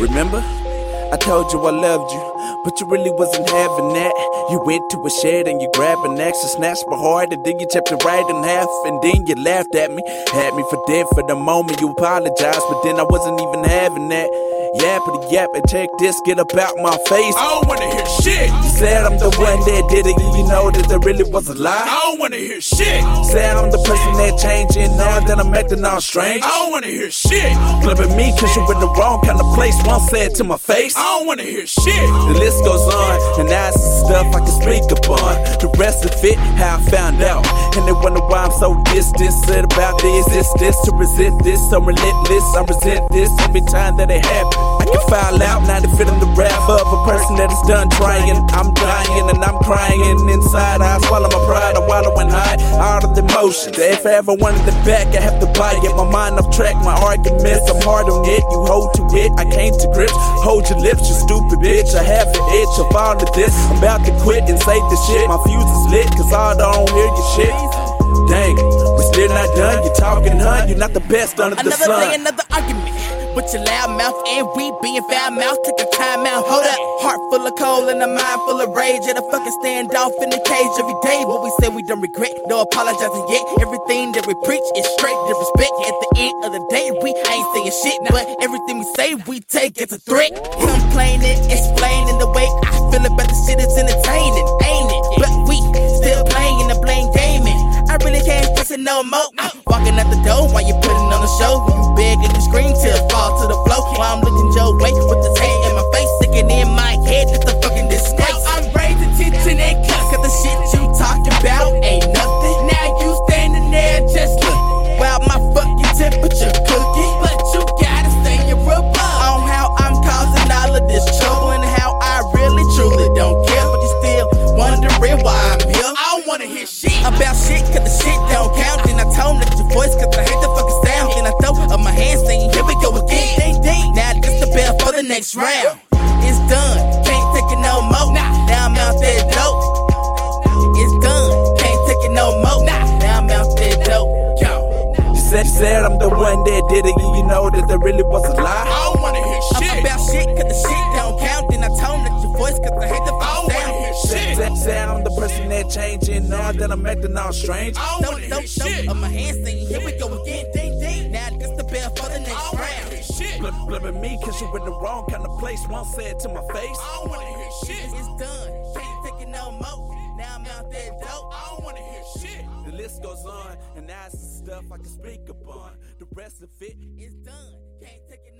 Remember? I told you I loved you, but you really wasn't having that. You went to a shed and you grabbed an axe and snatched my heart, and then you chopped it right in half, and then you laughed at me. Had me for dead for the moment, you apologized, but then I wasn't even having that. Yappity yap and check this, get up out my face. I don't wanna hear shit. Said I'm the one that did it, you know that there really was a lie. I don't wanna hear shit. Said I'm the person that changing now that I'm acting all strange. I don't wanna hear shit. Clipping me cause you in the wrong kind of place. One said to my face. I don't wanna hear shit. The list goes on, and that's the stuff I can speak upon. The rest of it, how I found out. And they wonder why I'm so distant. Said about this, this, this, to resist this. I'm relentless, I resent this every time that it happens. I can file out, now they feeling the wrath of a person that is done trying. I'm dying and I'm crying inside. I swallow my pride, I wallow and hide out of the emotions. If I ever wanted it back, I have to buy it. My mind off track, my arguments, I'm hard on it. You hold to it, I came to grips. Hold your lips, you stupid bitch. I have the itch of all of this. I'm about to quit and say the shit. My fuse is lit, cause I don't hear your shit. Dang, we still not done. You're talking, hun. You're not the best under the Another sun. day, another argument. With your loud mouth and we being foul mouth, take a time out. Hold up, heart full of coal and a mind full of rage. At a fucking standoff in the cage every day. What we say we don't regret, no apologizing yet. Everything that we preach is straight disrespect. At the end of the day, we ain't saying shit, but everything we say we take as a threat. Complaining, it, explain way no more. Walking out the door while you're putting on the show. You beg and you scream till fall to the next round. It's done, can't take it no more. Now I'm out there dope. It's done, can't take it no more. Now I'm out there dope. Yo. You said, you said I'm the one that did it, and you know that there really was a lie. I don't wanna hear I'm shit. about shit, cause the shit don't count. Then I told that your voice, cause I hate the I don't fucking wanna sound. hear Said, shit. said, said I'm the person that changing now that I'm acting all strange. I don't Don't, wanna hear don't, shit. don't. Up my hands saying, here we go again. Round. hear shit. Flip, me cause you in the wrong kind of place. One said to my face. I don't wanna hear shit. It's done. Can't take it no more. Now I'm out there dope. I don't wanna hear shit. The list goes on, and that's the stuff I can speak upon. The rest of it It's done. Can't take it